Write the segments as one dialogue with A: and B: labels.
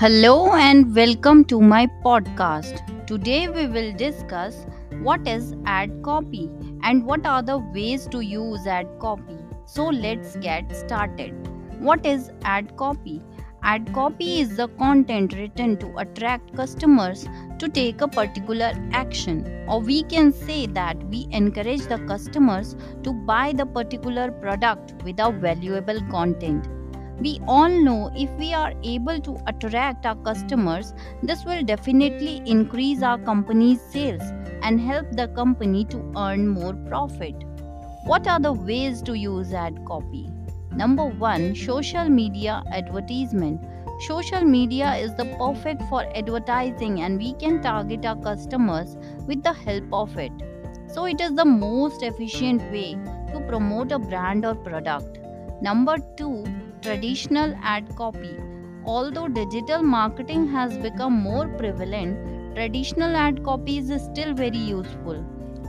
A: Hello and welcome to my podcast. Today we will discuss what is ad copy and what are the ways to use ad copy. So let's get started. What is ad copy? Ad copy is the content written to attract customers to take a particular action, or we can say that we encourage the customers to buy the particular product with our valuable content. We all know if we are able to attract our customers, this will definitely increase our company's sales and help the company to earn more profit. What are the ways to use ad copy? Number 1 Social media advertisement. Social media is the perfect for advertising and we can target our customers with the help of it. So it is the most efficient way to promote a brand or product. Number 2 traditional ad copy. Although digital marketing has become more prevalent, traditional ad copy is still very useful.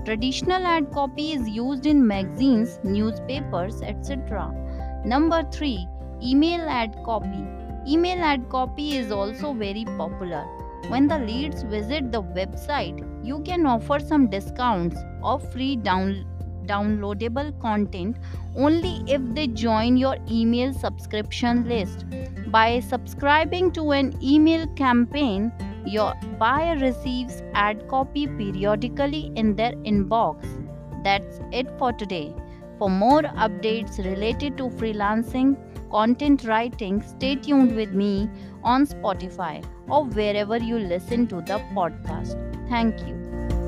A: Traditional ad copy is used in magazines, newspapers, etc. Number 3 Email ad copy. Email ad copy is also very popular. When the leads visit the website, you can offer some discounts or free download downloadable content only if they join your email subscription list. By subscribing to an email campaign, your buyer receives ad copy periodically in their inbox. That's it for today. For more updates related to freelancing, content writing, stay tuned with me on Spotify or wherever you listen to the podcast. Thank you.